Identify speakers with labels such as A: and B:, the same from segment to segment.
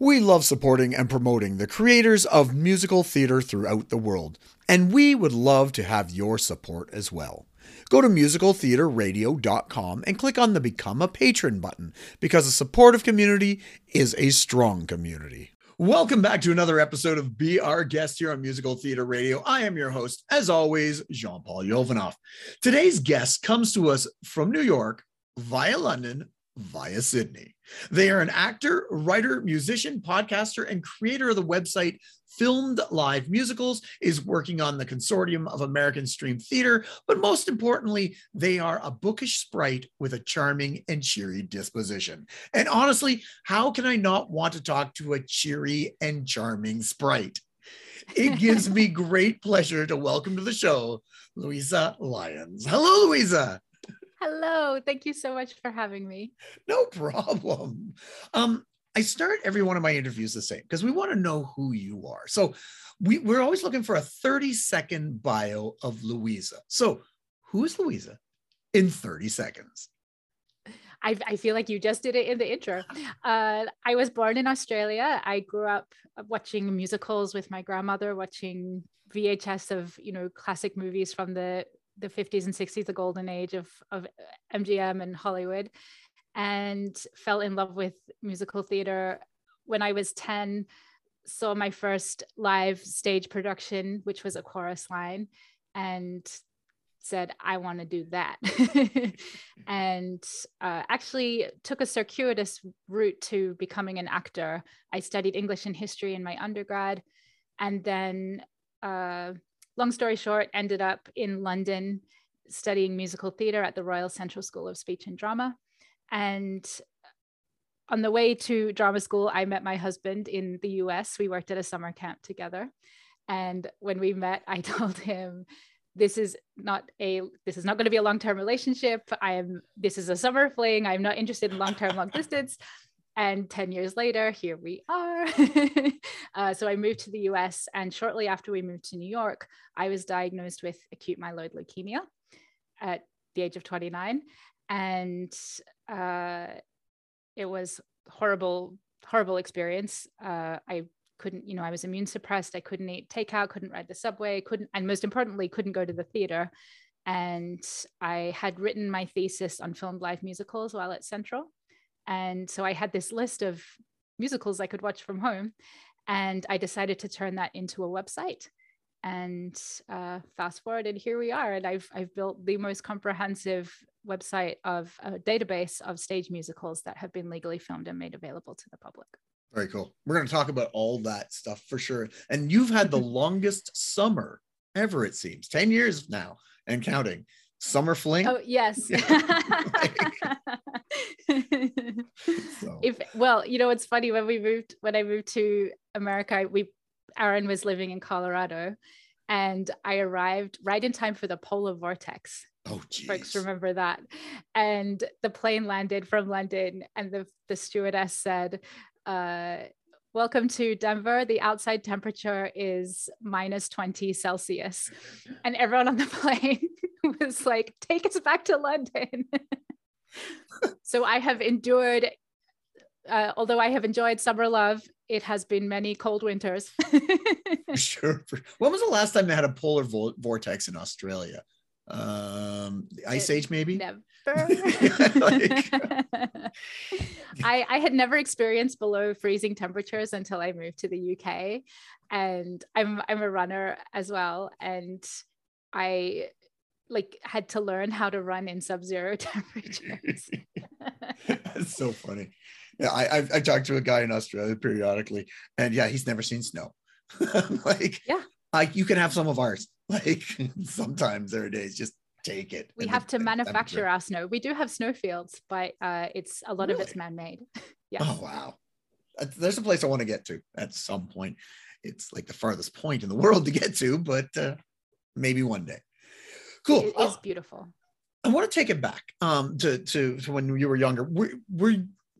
A: We love supporting and promoting the creators of musical theater throughout the world, and we would love to have your support as well. Go to musicaltheaterradio.com and click on the Become a Patron button because a supportive community is a strong community. Welcome back to another episode of Be Our Guest here on Musical Theater Radio. I am your host, as always, Jean Paul Yovanov. Today's guest comes to us from New York via London via Sydney. They are an actor, writer, musician, podcaster, and creator of the website Filmed Live Musicals, is working on the Consortium of American Stream Theater, but most importantly, they are a bookish sprite with a charming and cheery disposition. And honestly, how can I not want to talk to a cheery and charming sprite? It gives me great pleasure to welcome to the show Louisa Lyons. Hello, Louisa.
B: Hello. Thank you so much for having me.
A: No problem. Um, I start every one of my interviews the same because we want to know who you are. So we, we're always looking for a 30 second bio of Louisa. So who is Louisa in 30 seconds?
B: I, I, feel like you just did it in the intro. Uh, I was born in Australia. I grew up watching musicals with my grandmother, watching VHS of you know classic movies from the the 50s and 60s, the golden age of, of MGM and Hollywood, and fell in love with musical theater when I was 10. Saw my first live stage production, which was a chorus line, and said, I want to do that. and uh, actually took a circuitous route to becoming an actor. I studied English and history in my undergrad. And then uh, long story short, ended up in London studying musical theatre at the Royal Central School of Speech and Drama. And on the way to drama school, I met my husband in the US. We worked at a summer camp together. And when we met, I told him, this is not a this is not going to be a long-term relationship i am this is a summer fling i'm not interested in long-term long distance and 10 years later, here we are. uh, so I moved to the US, and shortly after we moved to New York, I was diagnosed with acute myeloid leukemia at the age of 29. And uh, it was horrible, horrible experience. Uh, I couldn't, you know, I was immune suppressed. I couldn't eat takeout, couldn't ride the subway, couldn't, and most importantly, couldn't go to the theater. And I had written my thesis on filmed live musicals while at Central. And so I had this list of musicals I could watch from home. And I decided to turn that into a website. And uh, fast forward, and here we are. And I've, I've built the most comprehensive website of a database of stage musicals that have been legally filmed and made available to the public.
A: Very cool. We're going to talk about all that stuff for sure. And you've had the longest summer ever, it seems 10 years now and counting. Summer fling.
B: Oh, yes. Yeah. so. If well, you know, it's funny when we moved when I moved to America, we Aaron was living in Colorado and I arrived right in time for the polar vortex.
A: Oh, geez.
B: Folks remember that. And the plane landed from London, and the, the stewardess said, uh, Welcome to Denver. The outside temperature is minus 20 Celsius. And everyone on the plane was like, Take us back to London so I have endured, uh, although I have enjoyed summer love, it has been many cold winters.
A: sure. When was the last time they had a polar vo- vortex in Australia? Um, ice it, age, maybe.
B: Never. like... I I had never experienced below freezing temperatures until I moved to the UK, and I'm I'm a runner as well, and I like had to learn how to run in sub-zero temperatures.
A: That's so funny. Yeah, I, I I talked to a guy in Australia periodically, and yeah, he's never seen snow. like,
B: yeah,
A: like you can have some of ours. Like sometimes there are days just take it.
B: We have to manufacture our snow. We do have snowfields, but uh, it's a lot really? of it's man-made.
A: yeah. Oh wow, there's a place I want to get to at some point. It's like the farthest point in the world to get to, but uh, maybe one day. Cool.
B: It is beautiful.
A: I want to take it back um, to, to, to when you were younger. Were, were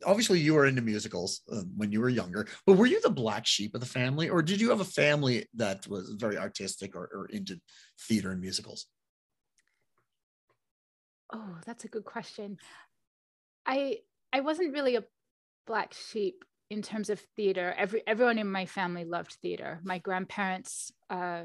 A: obviously you were into musicals uh, when you were younger, but were you the black sheep of the family, or did you have a family that was very artistic or, or into theater and musicals?
B: Oh, that's a good question. I I wasn't really a black sheep in terms of theater, every everyone in my family loved theater. My grandparents uh,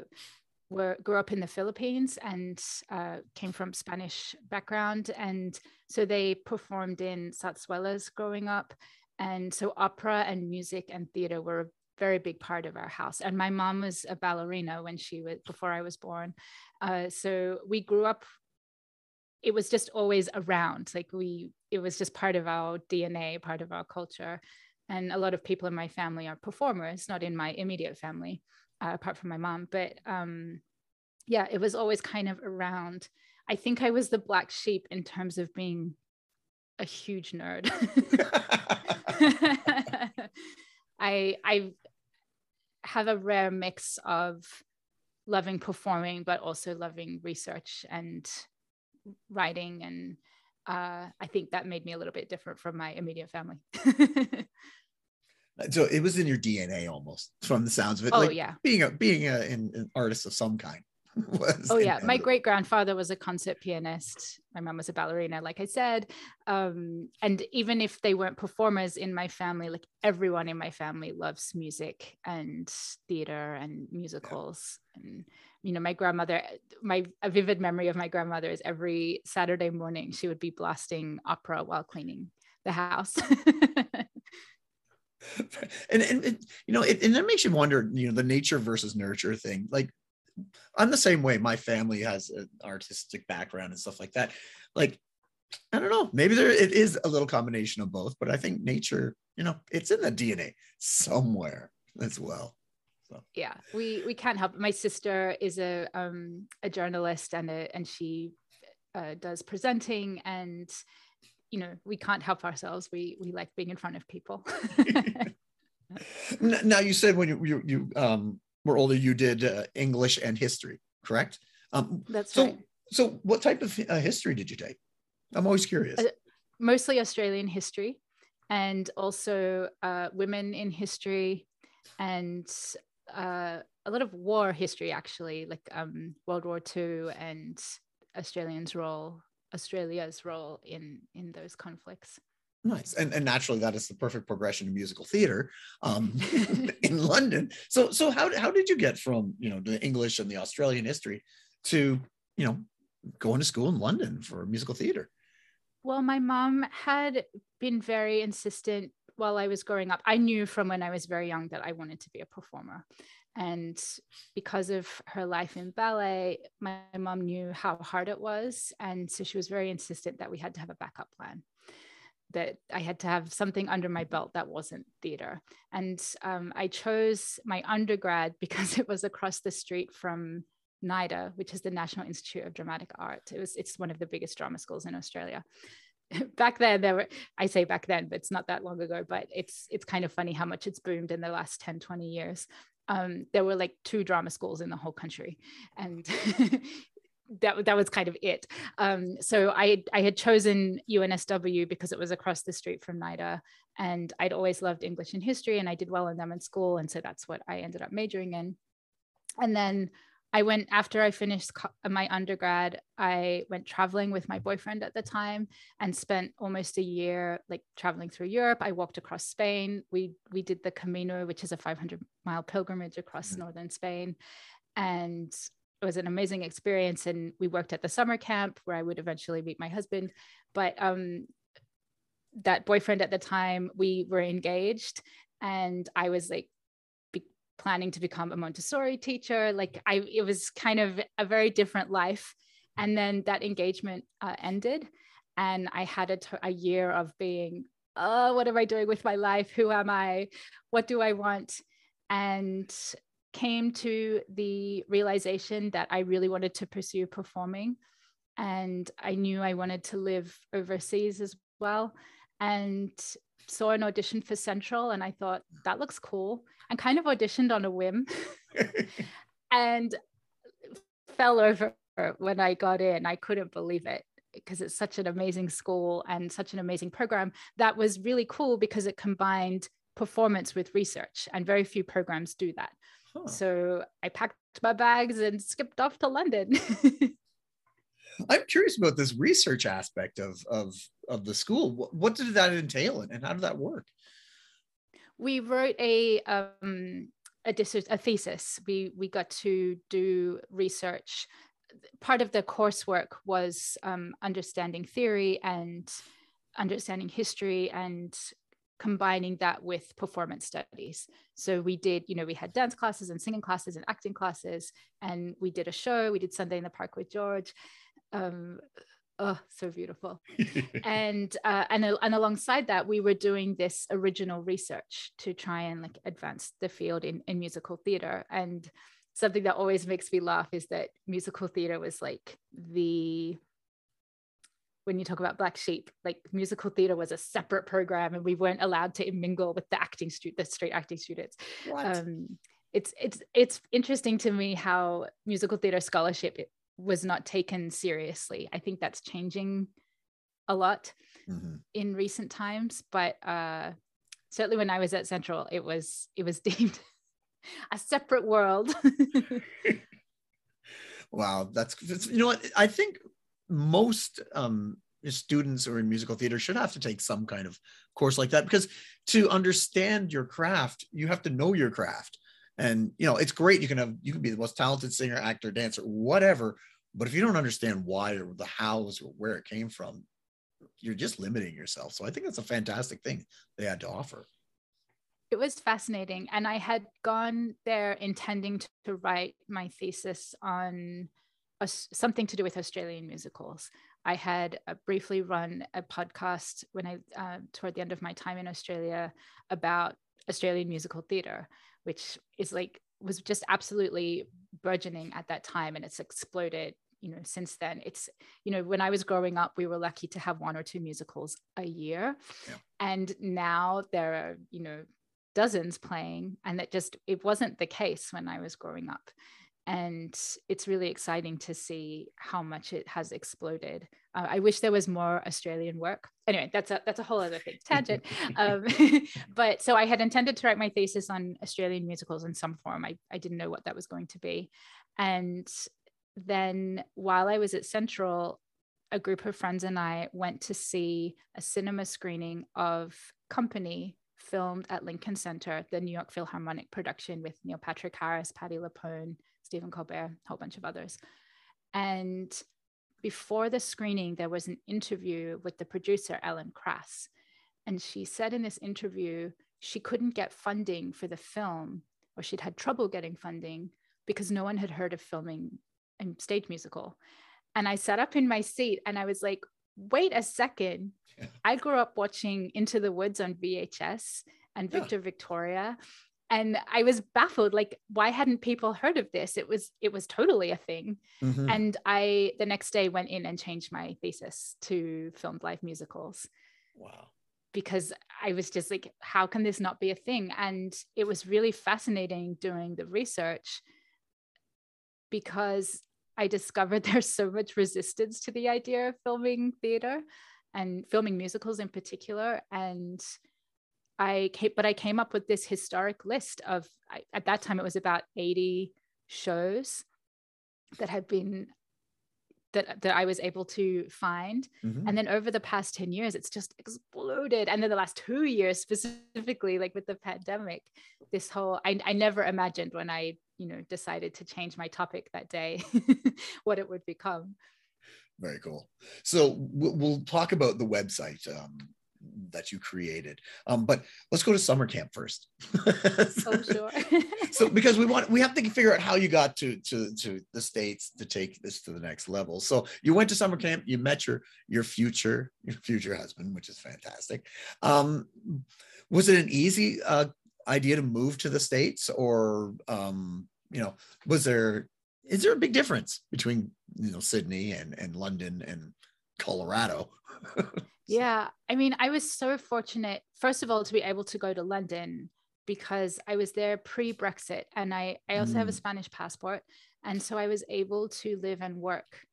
B: were grew up in the Philippines and uh, came from Spanish background, and so they performed in zarzuelas growing up, and so opera and music and theater were a very big part of our house. And my mom was a ballerina when she was before I was born, uh, so we grew up. It was just always around, like we. It was just part of our DNA, part of our culture, and a lot of people in my family are performers, not in my immediate family uh, apart from my mom. But um, yeah, it was always kind of around. I think I was the black sheep in terms of being a huge nerd. I I have a rare mix of loving performing, but also loving research and writing, and uh, I think that made me a little bit different from my immediate family.
A: so it was in your DNA almost from the sounds of it.
B: Oh
A: like
B: yeah,
A: being a being a, an, an artist of some kind.
B: oh yeah, my great grandfather was a concert pianist. My mom was a ballerina, like I said. Um, and even if they weren't performers in my family, like everyone in my family loves music and theater and musicals. Yeah. And you know, my grandmother, my a vivid memory of my grandmother is every Saturday morning she would be blasting opera while cleaning the house.
A: and, and, and, you know it, and that makes you wonder you know the nature versus nurture thing like i'm the same way my family has an artistic background and stuff like that like i don't know maybe there it is a little combination of both but i think nature you know it's in the dna somewhere as well
B: so. yeah we we can't help it. my sister is a um a journalist and a and she uh, does presenting and you know we can't help ourselves. We we like being in front of people.
A: Now you said when you you, you um, were older you did uh, english and history correct?
B: Um, that's
A: so
B: right.
A: so what type of uh, history did you take? I'm always curious. Uh,
B: mostly australian history and also uh, women in history and uh, a lot of war history actually like um, world war ii and australians role Australia's role in in those conflicts.
A: Nice, and and naturally that is the perfect progression to musical theater um, in London. So so how how did you get from you know the English and the Australian history to you know going to school in London for musical theater?
B: Well, my mom had been very insistent while I was growing up. I knew from when I was very young that I wanted to be a performer. And because of her life in ballet, my mom knew how hard it was. And so she was very insistent that we had to have a backup plan, that I had to have something under my belt that wasn't theater. And um, I chose my undergrad because it was across the street from NIDA, which is the National Institute of Dramatic Art. It was, it's one of the biggest drama schools in Australia. back then there were i say back then but it's not that long ago but it's it's kind of funny how much it's boomed in the last 10 20 years um, there were like two drama schools in the whole country and that, that was kind of it. Um, so I, I had chosen unsw because it was across the street from nida and i'd always loved english and history and i did well in them in school and so that's what i ended up majoring in. And then I went after I finished my undergrad, I went traveling with my boyfriend at the time and spent almost a year like traveling through Europe. I walked across Spain. We we did the Camino, which is a 500 mile pilgrimage across mm-hmm. northern Spain, and it was an amazing experience. And we worked at the summer camp where I would eventually meet my husband. But um, that boyfriend at the time, we were engaged, and I was like planning to become a Montessori teacher. Like I, it was kind of a very different life. And then that engagement uh, ended, and I had a, t- a year of being, oh, what am I doing with my life? Who am I? What do I want? And came to the realization that I really wanted to pursue performing. And I knew I wanted to live overseas as well. And saw an audition for Central and I thought that looks cool and kind of auditioned on a whim and fell over when I got in. I couldn't believe it because it's such an amazing school and such an amazing program that was really cool because it combined performance with research and very few programs do that. Huh. So I packed my bags and skipped off to London.
A: I'm curious about this research aspect of of of the school. What, did that entail and how did that work?
B: we wrote a um, a, a thesis. We we got to do research. Part of the coursework was um, understanding theory and understanding history and combining that with performance studies. So we did, you know, we had dance classes and singing classes and acting classes, and we did a show. We did Sunday in the Park with George. Um, oh so beautiful. And uh, and and alongside that we were doing this original research to try and like advance the field in, in musical theater. And something that always makes me laugh is that musical theater was like the when you talk about black sheep like musical theater was a separate program and we weren't allowed to mingle with the acting student the straight acting students. Um, it's it's it's interesting to me how musical theater scholarship was not taken seriously. I think that's changing a lot mm-hmm. in recent times, but uh, certainly when I was at Central, it was it was deemed a separate world.
A: wow, that's, that's you know what I think most um, students who are in musical theater should have to take some kind of course like that because to understand your craft, you have to know your craft and you know it's great you can have you can be the most talented singer actor dancer whatever but if you don't understand why or the hows or where it came from you're just limiting yourself. So i think that's a fantastic thing they had to offer.
B: It was fascinating and i had gone there intending to write my thesis on a, something to do with australian musicals. I had uh, briefly run a podcast when i uh, toward the end of my time in australia about australian musical theater which is like was just absolutely burgeoning at that time and it's exploded you know since then. It's you know when i was growing up we were lucky to have one or two musicals a year. Yeah. and now there are you know dozens playing and that just it wasn't the case when i was growing up and it's really exciting to see how much it has exploded. Uh, I wish there was more Australian work. Anyway, that's a that's a whole other thing, tangent. um, but so I had intended to write my thesis on Australian musicals in some form. I I didn't know what that was going to be, and then while I was at Central, a group of friends and I went to see a cinema screening of Company filmed at Lincoln Center, the New York Philharmonic production with Neil Patrick Harris, Patti LuPone, Stephen Colbert, a whole bunch of others. And before the screening, there was an interview with the producer, Ellen Krass. And she said in this interview, she couldn't get funding for the film, or she'd had trouble getting funding because no one had heard of filming a stage musical. And I sat up in my seat and I was like, wait a second. I grew up watching Into the Woods on VHS and Victor yeah. Victoria and i was baffled like why hadn't people heard of this? It was it was totally a thing. Mm-hmm. and i the next day went in and changed my thesis to filmed live musicals.
A: Wow.
B: Because i was just like how can this not be a thing? And it was really fascinating doing the research because i discovered there's so much resistance to the idea of filming theater and filming musicals in particular. And I came, but I came up with this historic list of, I, at that time, it was about 80 shows that had been that that I was able to find. Mm-hmm. And then over the past 10 years, it's just exploded. And then the last two years specifically, like with the pandemic, this whole I, I never imagined when I, you know, decided to change my topic that day, what it would become.
A: Very cool. So we'll, we'll talk about the website. Um, that you created. Um, but let's go to summer camp first.
B: oh, sure.
A: so because we want we have to figure out how you got to to to the states to take this to the next level. So you went to summer camp, you met your your future your future husband, which is fantastic. Um, was it an easy uh, idea to move to the states, or um, you know, was there is there a big difference between you know Sydney and and London and Colorado?
B: Yeah. I mean, I was so fortunate, first of all, to be able to go to London because I was there pre Brexit and I, I also mm. have a mm. Spanish passport. And so I was able to live and work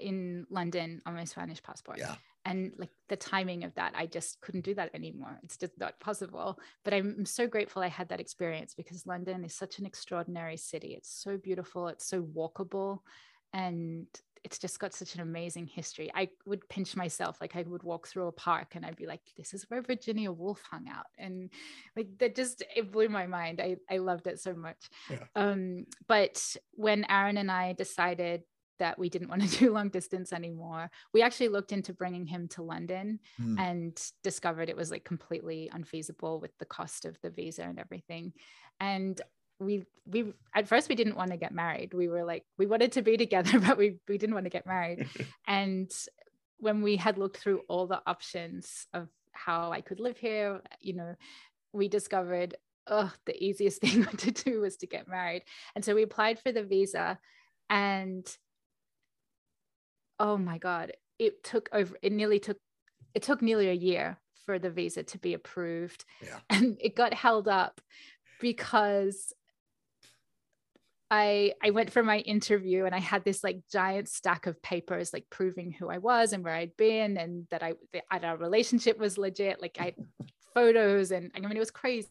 B: in London on my Spanish passport.
A: Yeah.
B: And like the timing of that, I just couldn't do that anymore. It's just not possible. But I'm so grateful I had that experience because London is such an extraordinary city. It's so beautiful, it's so walkable and it's just got such an amazing history. I would pinch myself, like I would walk through a park and I'd be like, this is where Virginia Woolf hung out. And like that just it blew my mind. I, I loved it so much. Yeah. Um, but when Aaron and I decided that we didn't want to do long distance anymore, we actually looked into bringing him to London mm. and discovered it was like completely unfeasible with the cost of the visa and everything. And we we at first we didn't want to get married. We were like we wanted to be together but we we didn't want to get married. And when we had looked through all the options of how i could live here you know we discovered oh the easiest thing to do was to get married. And so we applied for the visa and oh my god it took over it nearly took it took nearly a year for the visa to be approved. Yeah. and it got held up because I I went for my interview and I had this like giant stack of papers like proving who I was and where I'd been and that I that our relationship was legit like I photos and I mean it was crazy.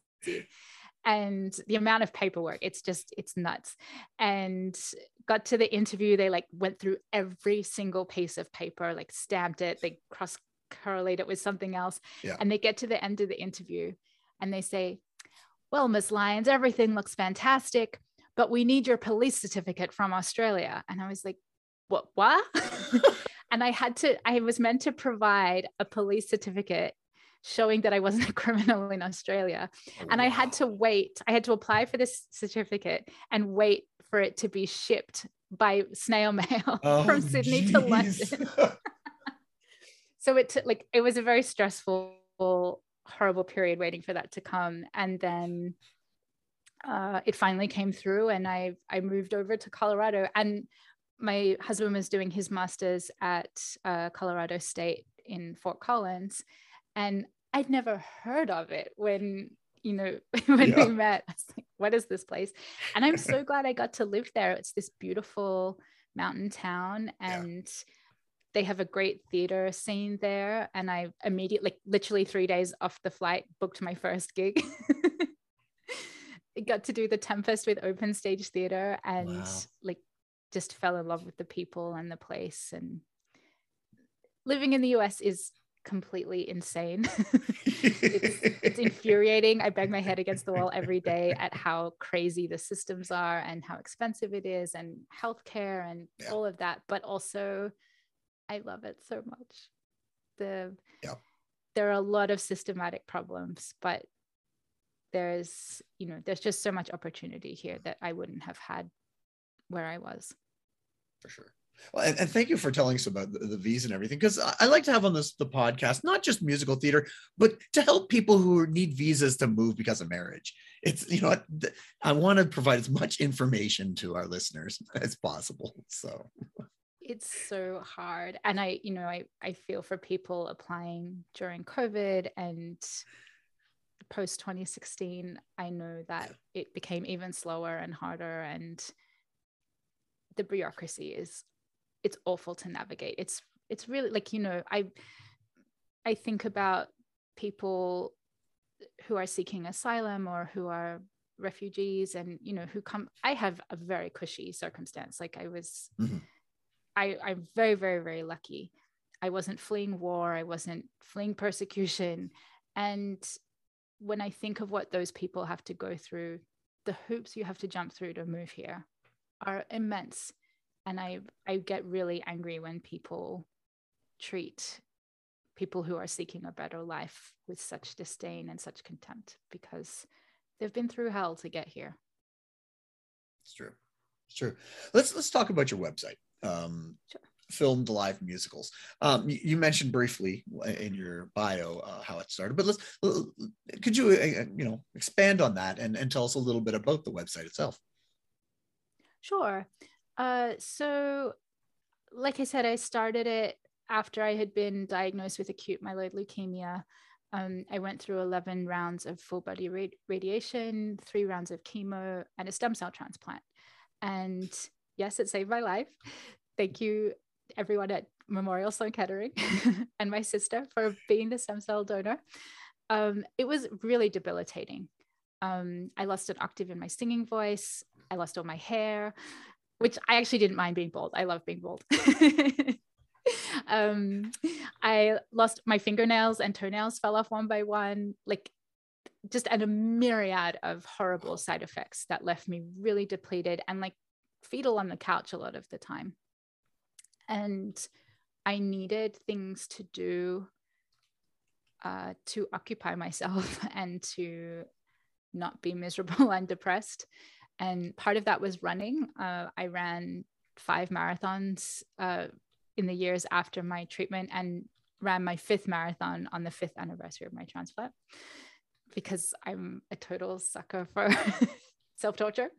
B: And the amount of paperwork it's just it's nuts. And got to the interview they like went through every single piece of paper like stamped it they cross correlate it with something else. Yeah. and they get to the end of the interview and they say well miss lyons everything looks fantastic but we need your police certificate from Australia. And I was like, what, what? and I had to, I was meant to provide a police certificate showing that I wasn't a criminal in Australia. Oh, and I had to wait, I had to apply for this certificate and wait for it to be shipped by snail mail oh, from Sydney geez. to London. so it took like it was a very stressful, horrible period waiting for that to come. And then uh, it finally came through and I, I moved over to Colorado and my husband was doing his master's at uh, Colorado State in Fort Collins. And I'd never heard of it when, you know, when yeah. we met. I was like, what is this place? And I'm so glad I got to live there. It's this beautiful mountain town and yeah. they have a great theater scene there. And I immediately, like literally three days off the flight, booked my first gig. got to do the Tempest with Open Stage Theater and wow. like just fell in love with the people and the place. And living in the US is completely insane. it's, it's, infuriating. I bang my head against the wall every day at how crazy the systems are and how expensive it is and healthcare and yeah. all of that. But also, I love it so much. The yeah. there are a lot of systematic problems, but there's you know there's just so much opportunity here that i wouldn't have had where i was
A: for sure well, and, and thank you for telling us about the, the visa and everything, because I, I, like to have on this the podcast not just musical theater, but to help people who need visas to move because of marriage. It's you know I want to provide as much information to our listeners as possible. So
B: it's so hard, and I you know I I feel for people applying during COVID and post 2016, I know that it became even slower and harder, and the bureaucracy is it's awful to navigate. It's it's really like you know I I think about people who are seeking asylum or who are refugees and you know who come i have a very cushy circumstance. Like i was mm-hmm. i i'm very very very lucky. I wasn't fleeing war. I wasn't fleeing persecution. And when I think of what those people have to go through, the hoops you have to jump through to move here are immense. And I, I get really angry when people treat people who are seeking a better life with such disdain and such contempt because they've been through hell to get here.
A: It's true. It's true. Let's let's talk about your website. Um, sure filmed live musicals. Um, you, you, mentioned briefly in your bio uh, how it started, but let's could you uh, uh, you know expand on that and, and tell us a little bit about the website itself?
B: Sure. Uh, so, like I said, I started it after I had been diagnosed with acute myeloid leukemia. Um, I went through 11 rounds of full body radiation, three rounds of chemo, and a stem cell transplant. And yes, it saved my life. Thank you everyone at Memorial Sloan Kettering and my sister for being the stem cell donor. Um, it was really debilitating. Um, I lost an octave in my singing voice. I lost all my hair. which I actually didn't mind being bald. I love being bald. um, I lost my fingernails and toenails fell off one by one, like just and a myriad of horrible side effects that left me really depleted and like fetal on the couch a lot of the time. And I needed things to do uh, to occupy myself and to not be miserable and depressed. And part of that was running. Uh, I ran five marathons uh, in the years after my treatment and ran my fifth marathon on the fifth anniversary of my transplant because I'm a total sucker for self torture.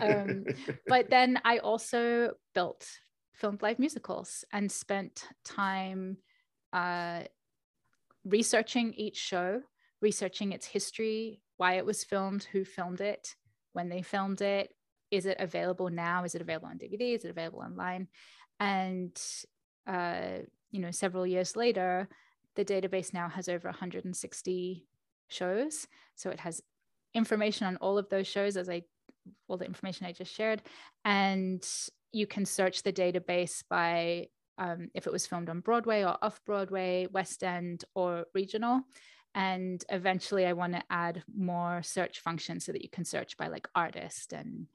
B: Um, but then I also built filmed live musicals and spent time uh, researching each show, researching its history, why it was filmed, who filmed it, when they filmed it, is it available now? Is it available on DVD? Is it available online? And uh, you know, several years later, the database now has over 160 shows. So it has information on all of those shows as I all the information I just shared. And you can search the database by um, if it was filmed on Broadway or off Broadway, West End, or regional. And eventually, I want to add more search functions so that you can search by like artist and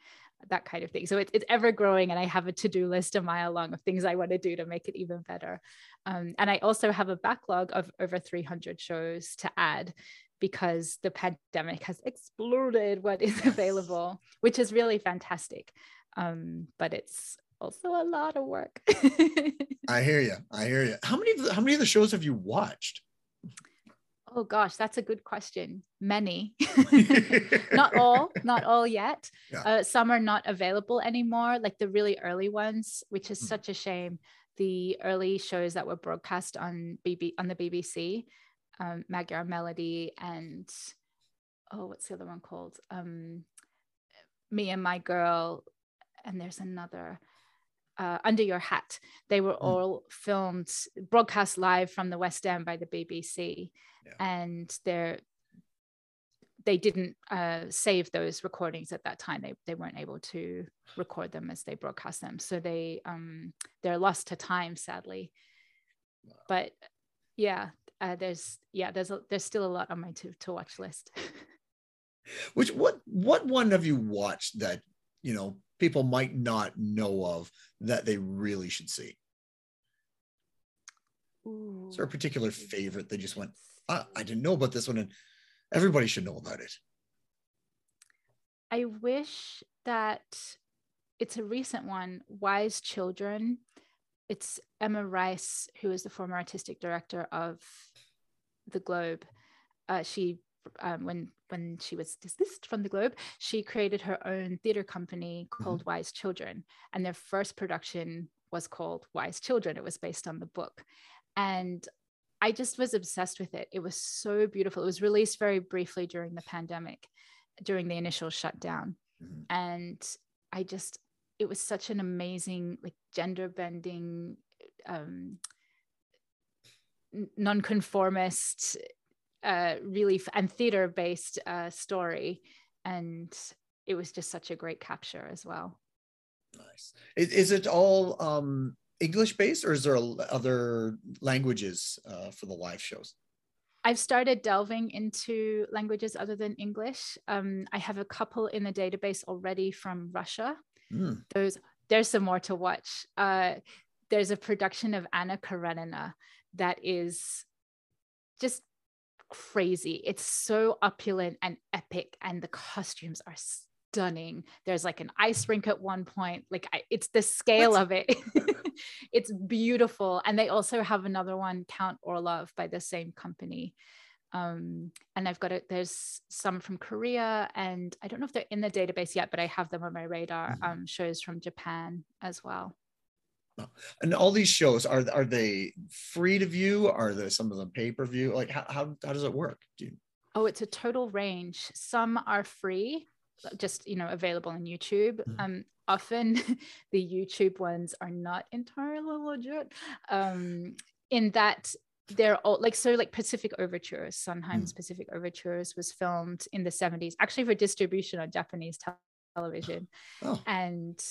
B: that kind of thing. So it, it's ever growing, and I have a to do list a mile long of things I want to do to make it even better. Um, and I also have a backlog of over 300 shows to add because the pandemic has exploded what is available, which is really fantastic. Um, but it's also a lot of work.
A: I hear you. I hear you. How many of the, how many of the shows have you watched?
B: Oh gosh, that's a good question. Many, not all, not all yet. Yeah. Uh, some are not available anymore, like the really early ones, which is mm. such a shame. The early shows that were broadcast on BB on the BBC, um, Magyar Melody, and oh, what's the other one called? Um, Me and My Girl, and there's another uh, Under Your Hat. They were mm. all filmed, broadcast live from the West End by the BBC, yeah. and they're they didn't uh, save those recordings at that time. They they weren't able to record them as they broadcast them, so they um, they're lost to time, sadly. Wow. But yeah, uh, there's yeah there's a, there's still a lot on my to to watch list.
A: Which what what one have you watched that you know people might not know of that they really should see? Ooh. Is there a particular favorite that just went, ah, I didn't know about this one, and everybody should know about it?
B: I wish that it's a recent one, Wise Children. It's Emma Rice, who is the former artistic director of the Globe. Uh, she um, when when she was dismissed from the Globe, she created her own theater company called mm-hmm. Wise Children, and their first production was called Wise Children. It was based on the book, and I just was obsessed with it. It was so beautiful. It was released very briefly during the pandemic, during the initial shutdown, mm-hmm. and I just it was such an amazing like gender bending um nonconformist uh, really f- and theater based uh, story, and it was just such a great capture as well.
A: Nice. Is, is it all um, English based, or is there other languages uh, for the live shows?
B: I've started delving into languages other than English. Um, I have a couple in the database already from Russia. Mm. Those there's some more to watch. Uh, there's a production of Anna Karenina that is just crazy. It's so opulent and epic, and the costumes are stunning. There's like an ice rink at one point. Like I, it's the scale what? of it. it's beautiful, and they also have another one, Count Orlov, by the same company. Um, and I've got it. There's some from Korea, and I don't know if they're in the database yet, but I have them on my radar. Mm-hmm. Um, shows from Japan as well.
A: And all these shows are are they free to view? Are there some of them pay per view? Like how, how how does it work? Do you...
B: Oh, it's a total range. Some are free, just you know available on YouTube. Mm-hmm. Um, often the YouTube ones are not entirely legit. Um, in that they're all like so like Pacific Overtures, Sondheim's mm. Pacific Overtures was filmed in the 70s, actually for distribution on Japanese television. Oh. And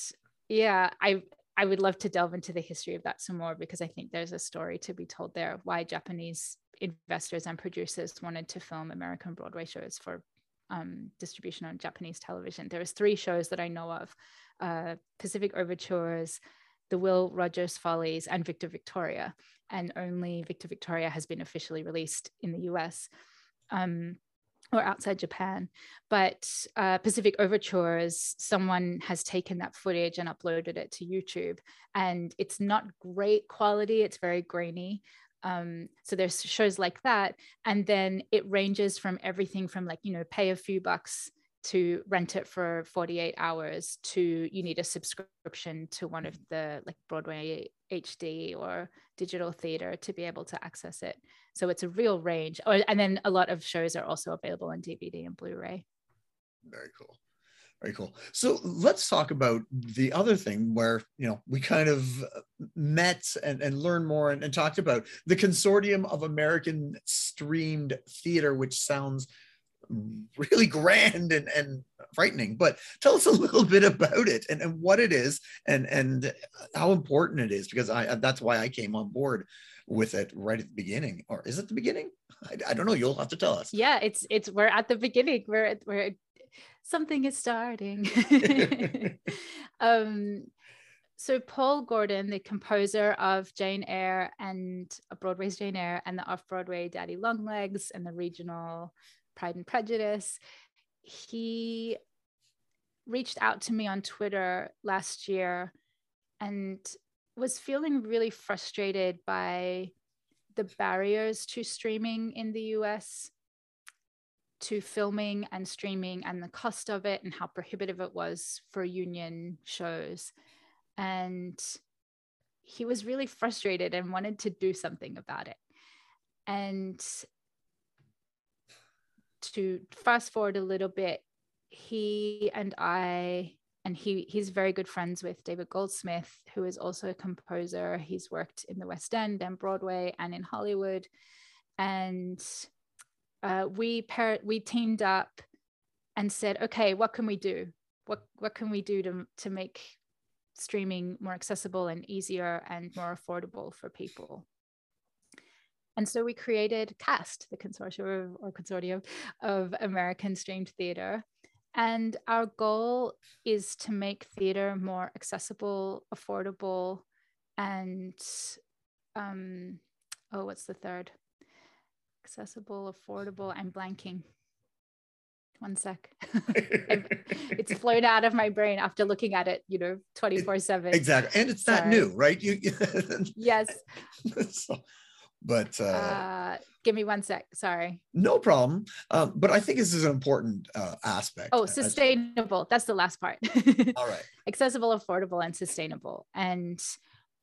B: yeah i i would love to delve into the history of that some more because i think there's a story to be told there of why japanese investors and producers wanted to film american broadway shows for um, distribution on japanese television. There was three shows that i know of uh, pacific overtures the will rogers follies and victor victoria. And only victor victoria has been officially released in the us um, or outside Japan. But uh, Pacific Overtures, someone has taken that footage and uploaded it to YouTube, and it's not great quality. It's very grainy. Um, so there's shows like that, and then it ranges from everything from like you know pay a few bucks to rent it for 48 hours to you need a subscription to one of the like Broadway HD or digital theater to be able to access it. So it's a real range. Oh, and then a lot of shows are also available on DVD and Blu-ray.
A: Very cool. Very cool. So let's talk about the other thing where, you know, we kind of uh, met and, and learned more and, and talked about the Consortium of American Streamed Theater, which sounds really grand and, and frightening but tell us a little bit about it and, and what it is and and how important it is because i that's why i came on board with it right at the beginning or is it the beginning i, I don't know you'll have to tell us
B: yeah it's it's we're at the beginning we're we're something is starting um so Paul Gordon, the composer of Jane Eyre and Broadway's Jane Eyre and the off-Broadway Daddy Longlegs and the regional Pride and Prejudice. He reached out to me on Twitter last year and was feeling really frustrated by the barriers to streaming in the US, to filming and streaming, and the cost of it, and how prohibitive it was for union shows. And he was really frustrated and wanted to do something about it. And to fast forward a little bit, he and I, and he he's very good friends with David Goldsmith, who is also a composer. He's worked in the West End and Broadway and in Hollywood, and uh, we par- we teamed up and said, okay, what can we do? What what can we do to to make streaming more accessible and easier and more affordable for people? And so we created CAST, the consortium or consortium of American streamed theater. And our goal is to make theater more accessible, affordable, and um, oh, what's the third? Accessible, affordable. I'm blanking. One sec. it's flown out of my brain after looking at it, you know, 24 7.
A: Exactly. And it's not new, right? You,
B: yes.
A: so, but uh, uh,
B: give me one sec. Sorry.
A: No problem. Um, but I think this is an important uh, aspect.
B: Oh, sustainable. That's the last part.
A: All right.
B: Accessible, affordable, and sustainable. And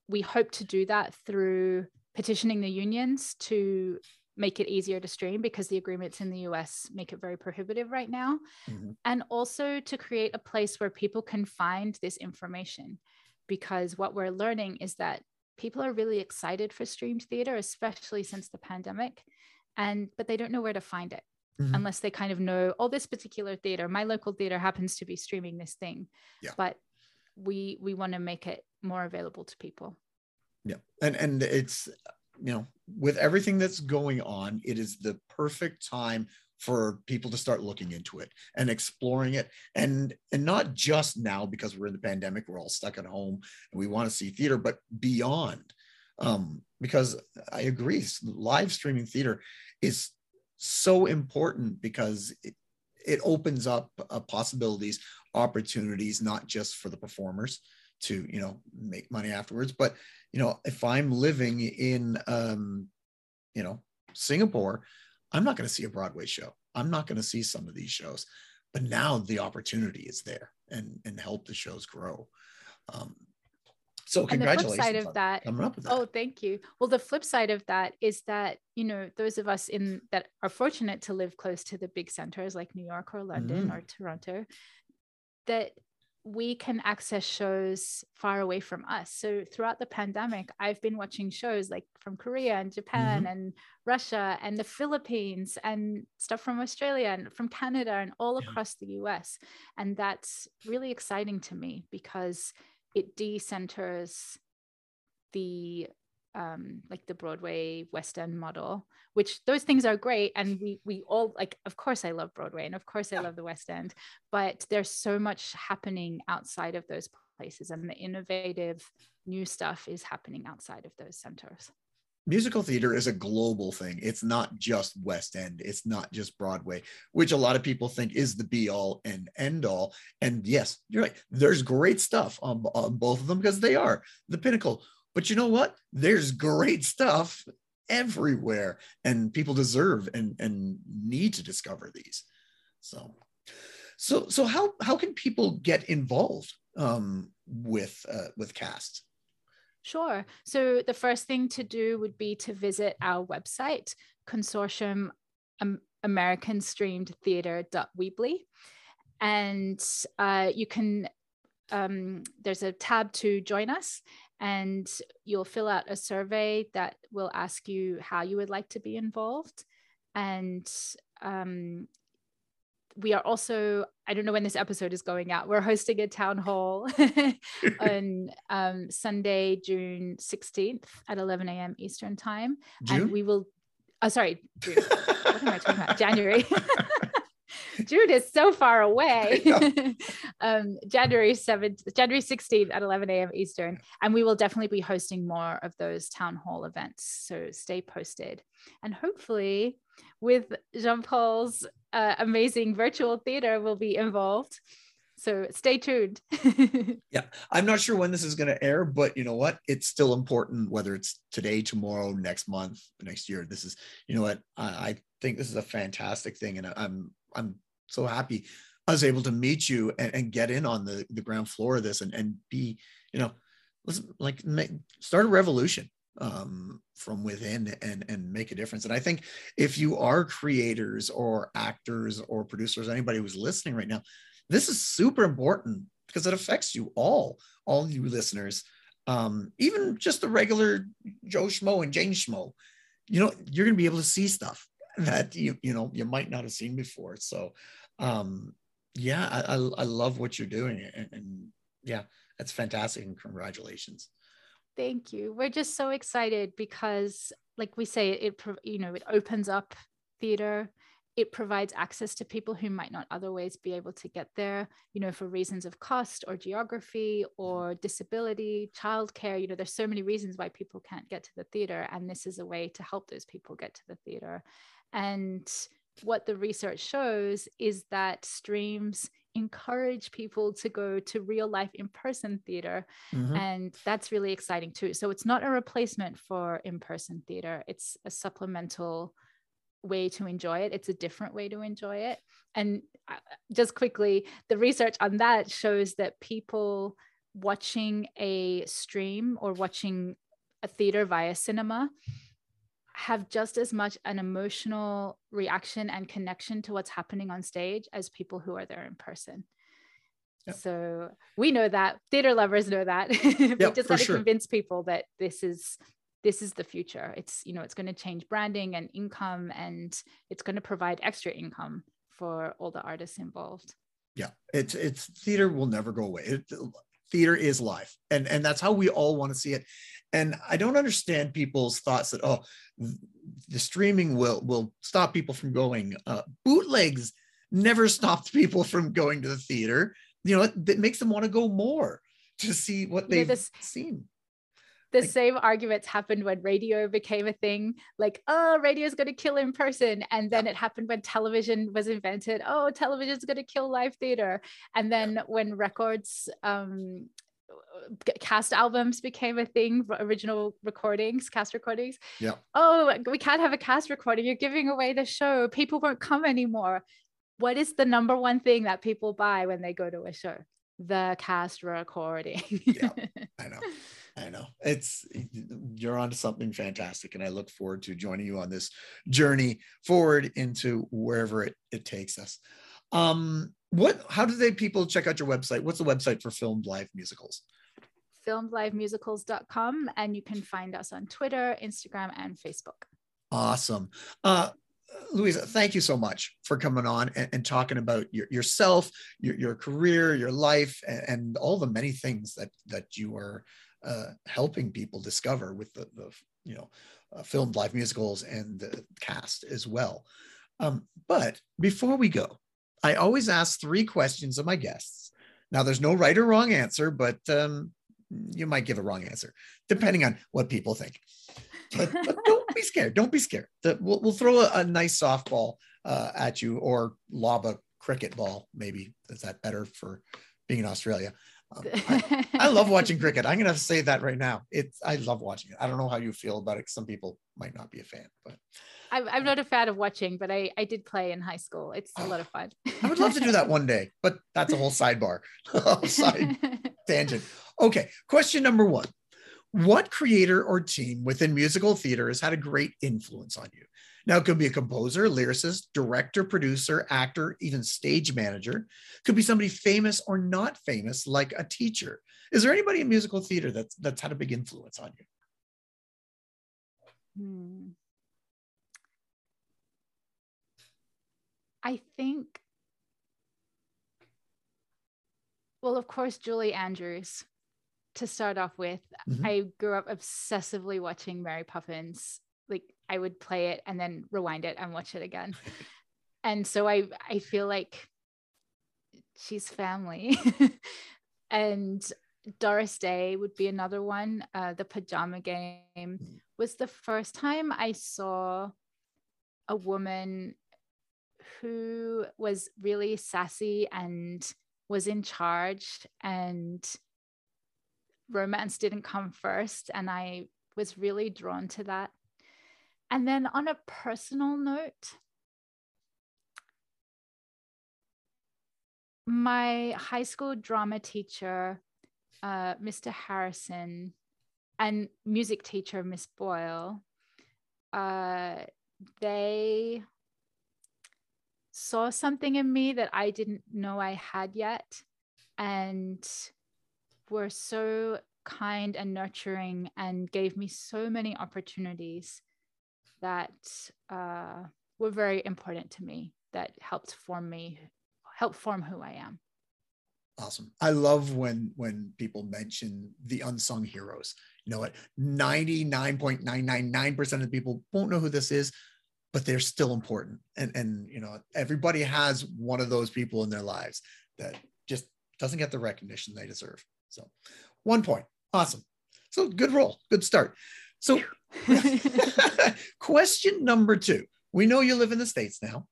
B: we hope to do that through petitioning the unions to make it easier to stream because the agreements in the US make it very prohibitive right now. Mm-hmm. And also to create a place where people can find this information. Because what we're learning is that people are really excited for streamed theater, especially since the pandemic. And but they don't know where to find it mm-hmm. unless they kind of know, oh, this particular theater, my local theater happens to be streaming this thing. Yeah. But we we want to make it more available to people.
A: Yeah. And and it's you know, with everything that's going on, it is the perfect time for people to start looking into it and exploring it. And and not just now because we're in the pandemic we're all stuck at home and we want to see theater but beyond. Um, because i agree live streaming theater is so important because it, it opens up uh, possibilities opportunities not just for the performers to you know make money afterwards but you know if i'm living in um you know singapore I'm not going to see a Broadway show. I'm not going to see some of these shows. But now the opportunity is there and, and help the shows grow. Um, so congratulations.
B: And the flip side of that, coming up with that. Oh, thank you. Well, the flip side of that is that, you know, those of us in that are fortunate to live close to the big centers like New York or London mm. or Toronto, that we can access shows far away from us. So throughout the pandemic, I've been watching shows like from Korea and Japan mm-hmm. and Russia and the Philippines and stuff from Australia and from Canada and all yeah. across the US. And that's really exciting to me because it decenters the um, like the Broadway West End model, which those things are great. And we we all like, of course I love Broadway and of course I love the West End, but there's so much happening outside of those places and the innovative new stuff is happening outside of those centers
A: musical theater is a global thing. It's not just West End, it's not just Broadway, which a lot of people think is the be all and end all. And yes, you're right. There's great stuff on, on both of them because they are the pinnacle. But you know what? There's great stuff everywhere, and people deserve and, and need to discover these. So, so, so how how can people get involved um, with uh, with cast?
B: Sure. So the first thing to do would be to visit our website, consortium um, American Streamed Theater.weebly. And uh, you can, um, there's a tab to join us, and you'll fill out a survey that will ask you how you would like to be involved. And um, we are also i don't know when this episode is going out we're hosting a town hall on um, sunday june 16th at 11 a.m eastern time
A: june?
B: and we will oh sorry june what am i talking about january June is so far away. um, January 7th, January 16th at 11 a.m. Eastern. And we will definitely be hosting more of those town hall events. So stay posted. And hopefully, with Jean Paul's uh, amazing virtual theater, we'll be involved. So stay tuned.
A: yeah, I'm not sure when this is going to air, but you know what? It's still important whether it's today, tomorrow, next month, next year. This is, you know what? I, I think this is a fantastic thing, and I'm I'm so happy I was able to meet you and, and get in on the, the ground floor of this and, and be, you know, let's like make, start a revolution um, from within and, and make a difference. And I think if you are creators or actors or producers, anybody who's listening right now, this is super important because it affects you all, all you listeners, um, even just the regular Joe Schmo and Jane Schmo, you know, you're going to be able to see stuff that you, you know, you might not have seen before. So um, yeah, I, I, I love what you're doing, and, and yeah, that's fantastic, and congratulations.
B: Thank you. We're just so excited because, like we say, it you know it opens up theater it provides access to people who might not otherwise be able to get there, you know, for reasons of cost or geography or disability, childcare. You know, there's so many reasons why people can't get to the theater. And this is a way to help those people get to the theater. And what the research shows is that streams encourage people to go to real life in person theater. Mm-hmm. And that's really exciting too. So it's not a replacement for in person theater, it's a supplemental way to enjoy it. It's a different way to enjoy it. And uh, just quickly, the research on that shows that people watching a stream or watching a theater via cinema have just as much an emotional reaction and connection to what's happening on stage as people who are there in person. Yep. So we know that theater lovers know that. we yep, just got to sure. convince people that this is this is the future. It's you know it's going to change branding and income and it's going to provide extra income for all the artists involved.
A: Yeah, it's it's theater will never go away. It, theater is life, and and that's how we all want to see it. And I don't understand people's thoughts that oh, the streaming will will stop people from going. Uh, bootlegs never stopped people from going to the theater. You know, that makes them want to go more to see what they've this, seen.
B: The same arguments happened when radio became a thing. Like, oh, radio is going to kill in person, and then yeah. it happened when television was invented. Oh, television is going to kill live theater. And then yeah. when records um, cast albums became a thing original recordings cast recordings
A: yeah
B: oh we can't have a cast recording you're giving away the show people won't come anymore what is the number one thing that people buy when they go to a show the cast recording
A: yeah i know i know. It's you're onto something fantastic and i look forward to joining you on this journey forward into wherever it, it takes us. Um what how do they people check out your website? What's the website for filmed live musicals?
B: Filmedlivemusicals.com and you can find us on twitter instagram and facebook.
A: Awesome. Uh Louisa, thank you so much for coming on and, and talking about your, yourself, your, your career, your life, and, and, all the many things that that you are uh, helping people discover with the, the you know uh, filmed live musicals and the cast as well. Um, but before we go, I always ask three questions of my guests. Now, there's no right or wrong answer, but um, you might give a wrong answer depending on what people think. But, but don't be scared. Don't be scared. The, we'll, we'll, throw a, a nice softball uh, at you or lob a cricket ball. Maybe is that better for being in Australia? I, I, love watching cricket. I'm gonna say that right now. It's I love watching it. I don't know how you feel about it. Some people might not be a fan, but
B: I'm, I'm not a fan of watching, but I I did play in high school. It's a ah. lot of fun.
A: I would love to do that one day, but that's a whole sidebar, side tangent. Okay, question number one: What creator or team within musical theater has had a great influence on you? Now, it could be a composer, lyricist, director, producer, actor, even stage manager. Could be somebody famous or not famous, like a teacher. Is there anybody in musical theater that's that's had a big influence on you?
B: Hmm. I think, well, of course, Julie Andrews to start off with. Mm-hmm. I grew up obsessively watching Mary Poppins like I would play it and then rewind it and watch it again. and so I I feel like she's family. and Doris Day would be another one. Uh, the Pajama Game was the first time I saw a woman who was really sassy and was in charge and romance didn't come first and I was really drawn to that. And then on a personal note, my high school drama teacher, uh, Mr. Harrison, and music teacher, Miss Boyle, uh, they saw something in me that I didn't know I had yet and were so kind and nurturing and gave me so many opportunities that uh, were very important to me that helped form me help form who i am.
A: Awesome. I love when when people mention the unsung heroes. You know what? 99.999% of the people won't know who this is but they're still important. And and you know everybody has one of those people in their lives that just doesn't get the recognition they deserve. So one point. Awesome. So good roll good start so, question number two we know you live in the States now,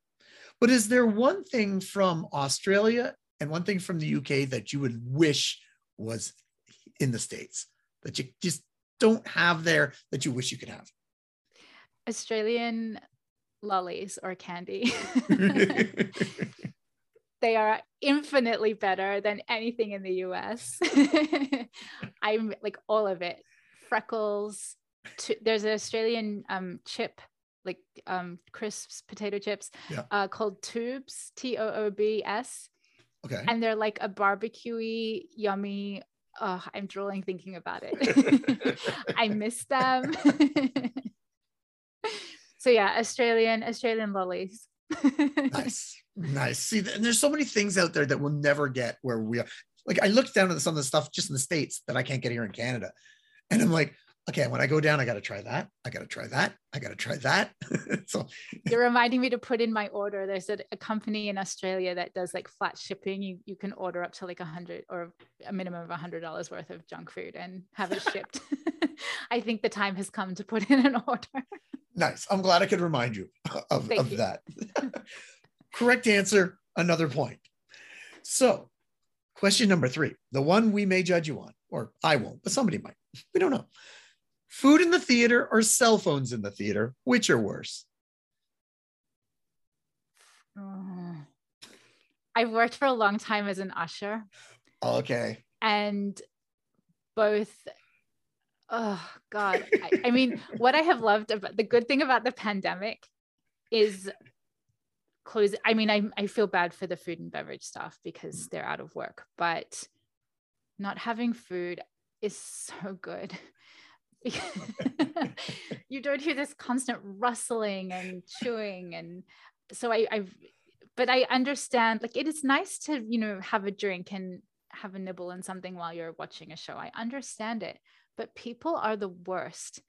A: but is there one thing from Australia and one thing from the UK that you would wish was in the States that you just don't have there that you wish you could have?
B: Australian lollies or candy. they are infinitely better than anything in the US. I'm like all of it freckles, there's an Australian um, chip, like um, crisps, potato chips, yeah. uh, called Toobs, T O O B S.
A: Okay.
B: And they're like a barbecuey, yummy. Oh, I'm drooling thinking about it. I miss them. so yeah, Australian Australian lollies.
A: nice, nice. See, and there's so many things out there that we'll never get where we are. Like I looked down at some of the stuff just in the states that I can't get here in Canada, and I'm like, okay, when I go down, I got to try that. I got to try that. I got to try that. so
B: you're reminding me to put in my order. There's a, a, company in Australia that does like flat shipping. You, you can order up to like a hundred or a minimum of a hundred dollars worth of junk food and have it shipped. I think the time has come to put in an order.
A: nice. I'm glad I could remind you of, of you. that. Correct answer. Another point. So question number three, the one we may judge you on, or I won't, but somebody might. We don't know. Food in the theater or cell phones in the theater? Which are worse?
B: Uh, I've worked for a long time as an usher.
A: Okay.
B: And both oh god I, I, mean what i have loved about the good thing about the pandemic is close i mean I, I feel bad for the food and beverage staff because they're out of work but not having food is so good you don't hear this constant rustling and chewing and so I, I've but I understand like it is nice to you know have a drink and have a nibble and something while you're watching a show. I understand it, but people are the worst.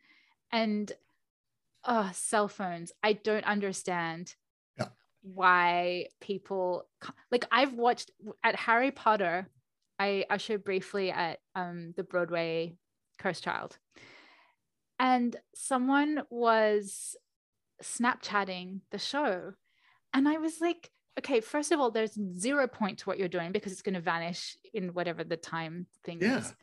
B: And uh cell phones, I don't understand
A: Yeah.
B: why people like I've watched at Harry Potter, I ushered briefly at um the Broadway Cursed Child. And someone was Snapchatting the show. And I was like, okay, first of all, there's zero point to what you're doing because it's going to vanish in whatever the time thing
A: Yeah.
B: is.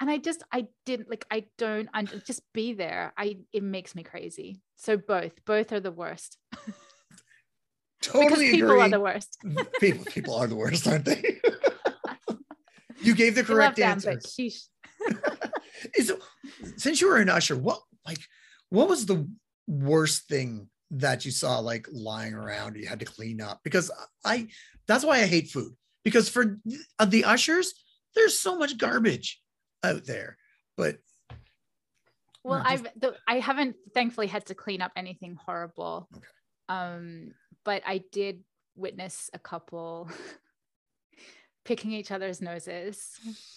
B: And I just, I didn't like, I don't, I just be there. I, it makes me crazy. So both, both are the worst because
A: Totally
B: people
A: agree.
B: are the worst.
A: people, people are the worst, aren't they? you gave the correct answer.
B: but sheesh.
A: Is since you were an usher, what like what was the worst thing that you saw like lying around you had to clean up? Because I that's why I hate food. Because for the ushers, there's so much garbage out there. But
B: Well,
A: just-
B: I've the, I haven't thankfully had to clean up anything horrible.
A: Okay.
B: Um, but I did witness a couple picking each other's noses.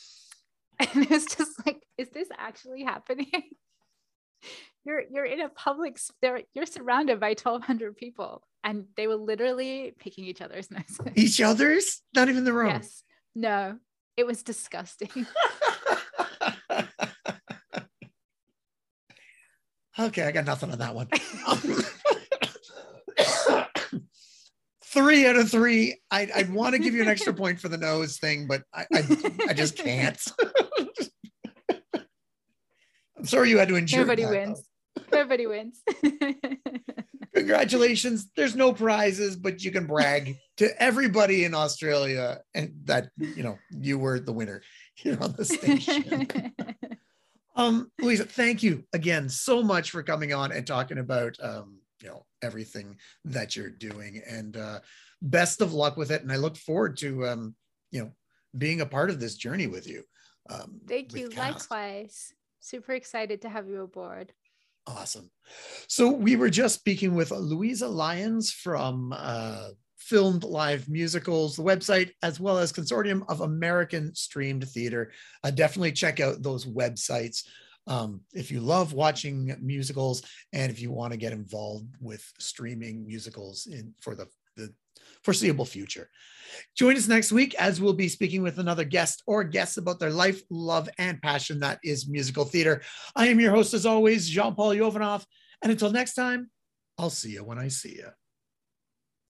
B: And it was just like, is this actually happening? you're you're in a public there you're surrounded by 1200 people and they were literally picking each other's noses.
A: each other's not even the room.
B: yes. No, it was disgusting.
A: okay, I got nothing on that one. three out of three. I, I'd want to give you an extra point for the nose thing, but I, I, I just can't. Sorry you had to endure.
B: Nobody
A: that,
B: wins. Nobody wins.
A: Congratulations. There's no prizes, but you can brag to everybody in Australia and that you know you were the winner here on the station. Um, Louisa, thank you again so much for coming on and talking about um, you know everything that you're doing, and uh, best of luck with it. And I look forward to um, you know being a part of this journey with you. Um,
B: Thank
A: with
B: you.
A: Cast.
B: Likewise. Super excited to have you aboard.
A: Awesome. So we were just speaking with Louisa Lyons from uh, Filmed Live Musicals, the website, as well as Consortium of American Streamed Theater. Uh, definitely check out those websites um, if you love watching musicals and if you want to get involved with streaming musicals in for the, the foreseeable future. Join us next week as we'll be speaking with another guest or guests about their life, love, and passion that is musical theater. I am your host, as always, Jean Paul Yovanov. And until next time, I'll see you when I see you.